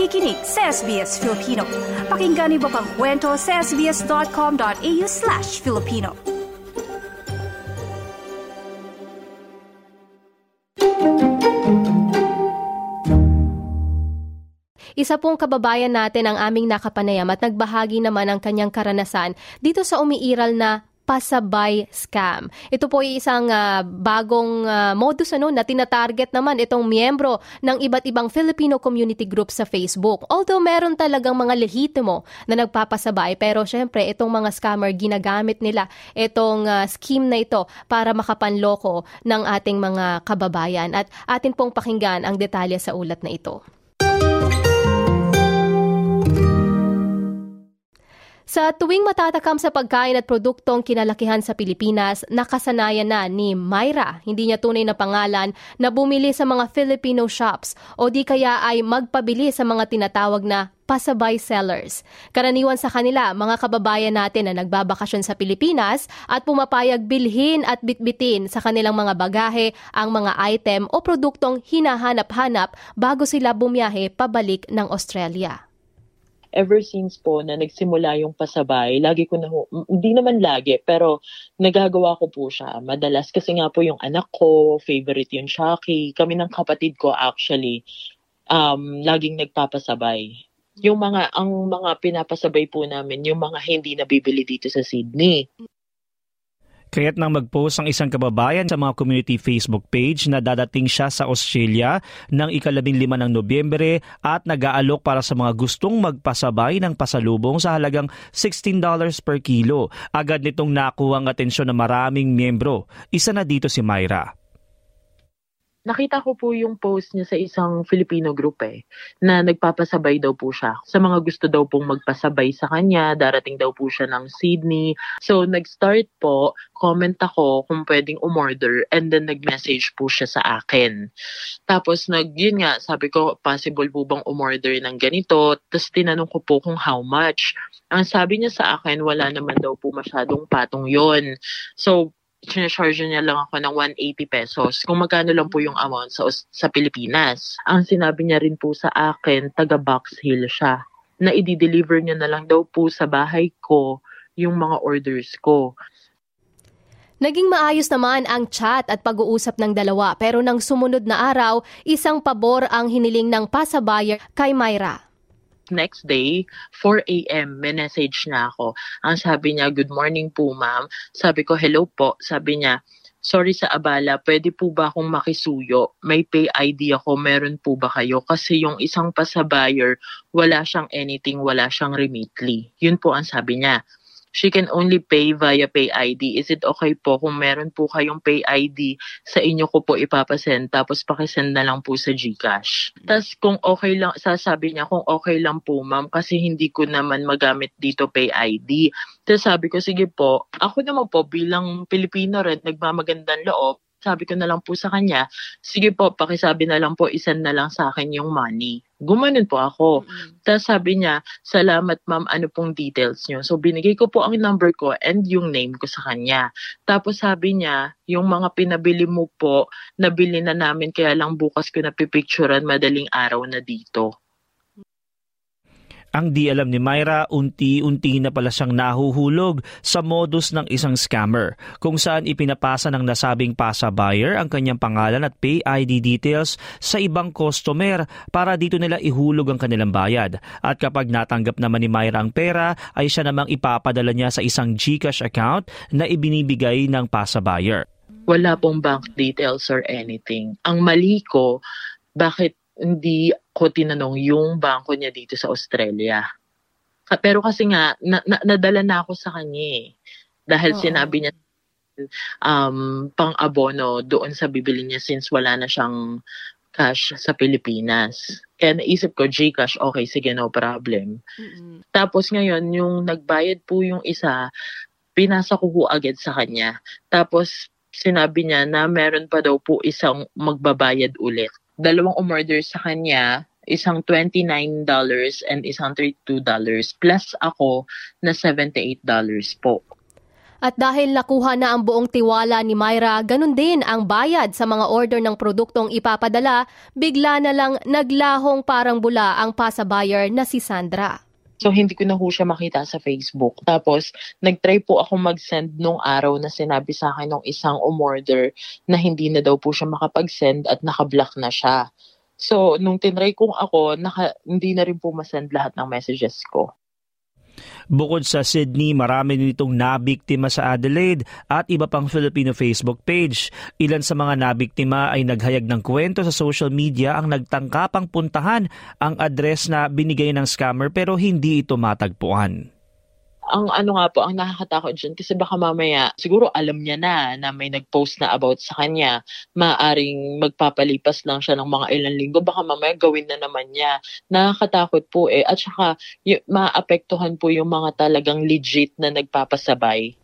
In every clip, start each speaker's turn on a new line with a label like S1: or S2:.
S1: nakikinig sa SBS Filipino. Pakinggan niyo pang kwento sa sbs.com.au slash Filipino.
S2: Isa pong kababayan natin ang aming nakapanayam at nagbahagi naman ng kanyang karanasan dito sa umiiral na pasabay scam. Ito po ay isang uh, bagong uh, modus ano na tinatarget naman itong miyembro ng iba't ibang Filipino community group sa Facebook. Although meron talagang mga lehitimo na nagpapasabay pero syempre itong mga scammer ginagamit nila itong uh, scheme na ito para makapanloko ng ating mga kababayan at atin pong pakinggan ang detalye sa ulat na ito. Sa tuwing matatakam sa pagkain at produktong kinalakihan sa Pilipinas, nakasanayan na ni Myra, hindi niya tunay na pangalan, na bumili sa mga Filipino shops o di kaya ay magpabili sa mga tinatawag na pasabay sellers. Karaniwan sa kanila, mga kababayan natin na nagbabakasyon sa Pilipinas at pumapayag bilhin at bitbitin sa kanilang mga bagahe ang mga item o produktong hinahanap-hanap bago sila bumiyahe pabalik ng Australia
S3: ever since po na nagsimula yung pasabay, lagi ko na, hindi naman lagi, pero nagagawa ko po siya madalas kasi nga po yung anak ko, favorite yung Shaki, kami ng kapatid ko actually, um, laging nagpapasabay. Yung mga, ang mga pinapasabay po namin, yung mga hindi nabibili dito sa Sydney.
S4: Kaya't nang mag-post ang isang kababayan sa mga community Facebook page na dadating siya sa Australia ng ikalabing lima ng Nobyembre at nag-aalok para sa mga gustong magpasabay ng pasalubong sa halagang $16 per kilo. Agad nitong nakuha ang atensyon ng maraming miyembro. Isa na dito si Myra
S3: nakita ko po yung post niya sa isang Filipino group eh, na nagpapasabay daw po siya. Sa mga gusto daw pong magpasabay sa kanya, darating daw po siya ng Sydney. So, nag-start po, comment ako kung pwedeng umorder and then nag-message po siya sa akin. Tapos, nag, yun nga, sabi ko, possible po bang umorder ng ganito? Tapos, tinanong ko po kung how much. Ang sabi niya sa akin, wala naman daw po masyadong patong yon So, sinacharge niya lang ako ng 180 pesos kung magkano lang po yung amount sa, sa Pilipinas. Ang sinabi niya rin po sa akin, taga Box Hill siya, na i-deliver niya na lang daw po sa bahay ko yung mga orders ko.
S2: Naging maayos naman ang chat at pag-uusap ng dalawa pero nang sumunod na araw, isang pabor ang hiniling ng pasabayer kay Myra
S3: next day, 4 a.m., may message na ako. Ang sabi niya, good morning po ma'am. Sabi ko, hello po. Sabi niya, sorry sa abala, pwede po ba akong makisuyo? May pay ID ako, meron po ba kayo? Kasi yung isang pasabayer, wala siyang anything, wala siyang remitly. Yun po ang sabi niya she can only pay via pay ID. Is it okay po kung meron po kayong pay ID sa inyo ko po ipapasend tapos pakisend na lang po sa GCash. Tapos kung okay lang, sasabi niya kung okay lang po ma'am kasi hindi ko naman magamit dito pay ID. Tapos sabi ko sige po, ako naman po bilang Pilipino rin nagmamagandang loob, sabi ko na lang po sa kanya, sige po, pakisabi na lang po, isan na lang sa akin yung money. Gumanon po ako. Mm-hmm. Tapos sabi niya, salamat ma'am, ano pong details niyo? So binigay ko po ang number ko and yung name ko sa kanya. Tapos sabi niya, yung mga pinabili mo po, nabili na namin kaya lang bukas ko na pipicturean madaling araw na dito.
S4: Ang di alam ni Myra, unti-unti na pala siyang nahuhulog sa modus ng isang scammer kung saan ipinapasa ng nasabing pasa buyer ang kanyang pangalan at pay ID details sa ibang customer para dito nila ihulog ang kanilang bayad. At kapag natanggap naman ni Myra ang pera, ay siya namang ipapadala niya sa isang GCash account na ibinibigay ng pasa buyer.
S3: Wala pong bank details or anything. Ang mali ko, bakit hindi ko tinanong yung bangko niya dito sa Australia. Pero kasi nga, na, na, nadala na ako sa kanya eh. Dahil Oo. sinabi niya um, pang-abono doon sa bibili niya since wala na siyang cash sa Pilipinas. Kaya naisip ko, Gcash, okay, sige, no problem. Mm-hmm. Tapos ngayon, yung nagbayad po yung isa, pinasa ko po agad sa kanya. Tapos sinabi niya na meron pa daw po isang magbabayad ulit dalawang umorder sa kanya, isang $29 and isang $32 plus ako na $78 po.
S2: At dahil nakuha na ang buong tiwala ni Myra, ganun din ang bayad sa mga order ng produktong ipapadala, bigla na lang naglahong parang bula ang pasa buyer na si Sandra.
S3: So, hindi ko na ho siya makita sa Facebook. Tapos, nag-try po ako mag-send nung araw na sinabi sa akin ng isang umorder na hindi na daw po siya makapag-send at nakablock na siya. So, nung tinry kong ako, naka, hindi na rin po masend lahat ng messages ko.
S4: Bukod sa Sydney, marami nitong nabiktima sa Adelaide at iba pang Filipino Facebook page. Ilan sa mga nabiktima ay naghayag ng kwento sa social media ang nagtangkapang puntahan ang address na binigay ng scammer pero hindi ito matagpuan
S3: ang ano nga po, ang nakakatakot dyan, kasi baka mamaya, siguro alam niya na na may nag-post na about sa kanya, maaring magpapalipas lang siya ng mga ilang linggo, baka mamaya gawin na naman niya. Nakakatakot po eh. At saka, y- maapektuhan po yung mga talagang legit na nagpapasabay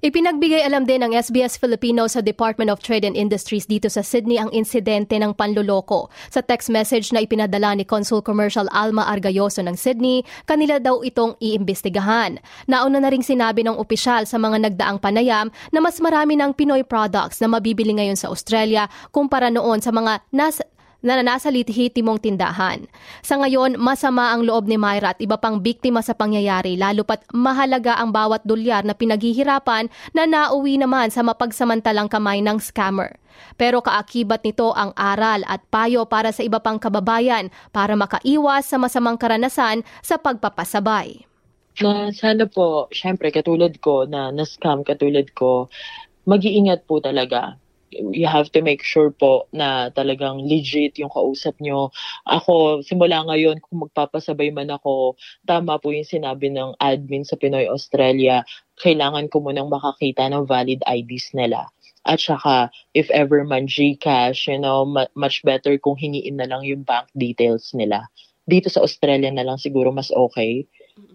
S2: Ipinagbigay alam din ng SBS Filipino sa Department of Trade and Industries dito sa Sydney ang insidente ng panluloko. Sa text message na ipinadala ni Consul Commercial Alma Argayoso ng Sydney, kanila daw itong iimbestigahan. Nauna na ring sinabi ng opisyal sa mga nagdaang panayam na mas marami ng Pinoy products na mabibili ngayon sa Australia kumpara noon sa mga nasa na nasa mong tindahan. Sa ngayon, masama ang loob ni Myra at iba pang biktima sa pangyayari lalo pat mahalaga ang bawat dolyar na pinaghihirapan na nauwi naman sa mapagsamantalang kamay ng scammer. Pero kaakibat nito ang aral at payo para sa iba pang kababayan para makaiwas sa masamang karanasan sa pagpapasabay.
S3: Na sana po, syempre katulad ko na na-scam katulad ko, mag-iingat po talaga you have to make sure po na talagang legit yung kausap nyo. Ako, simula ngayon, kung magpapasabay man ako, tama po yung sinabi ng admin sa Pinoy Australia, kailangan ko munang makakita ng valid IDs nila. At saka, if ever man Gcash, you know, much better kung hingiin na lang yung bank details nila. Dito sa Australia na lang siguro mas okay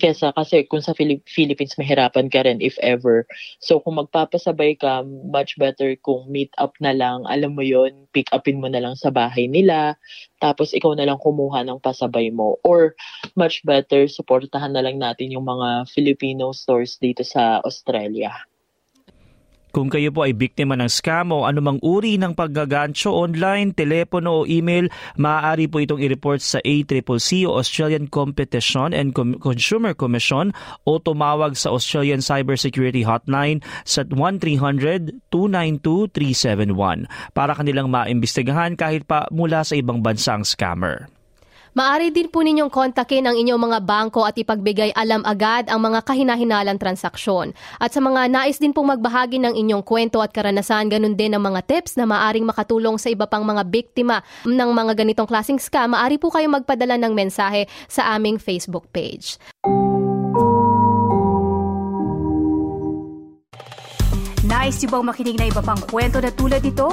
S3: Kesa kasi kung sa Philipp- Philippines mahirapan ka rin if ever. So kung magpapasabay ka, much better kung meet up na lang, alam mo yon pick upin mo na lang sa bahay nila, tapos ikaw na lang kumuha ng pasabay mo. Or much better, supportahan na lang natin yung mga Filipino stores dito sa Australia.
S4: Kung kayo po ay biktima ng scam o anumang uri ng paggagancho online, telepono o email, maaari po itong i-report sa ACCC o Australian Competition and Consumer Commission o tumawag sa Australian Cybersecurity Hotline sa 1300-292-371 para kanilang maimbestigahan kahit pa mula sa ibang bansang scammer.
S2: Maari din po ninyong kontakin ang inyong mga bangko at ipagbigay alam agad ang mga kahinahinalang transaksyon. At sa mga nais din pong magbahagi ng inyong kwento at karanasan, ganun din ang mga tips na maaring makatulong sa iba pang mga biktima ng mga ganitong klaseng scam, maaari po kayong magpadala ng mensahe sa aming Facebook page.
S1: Nice yung bang makinig na iba pang kwento na tulad ito?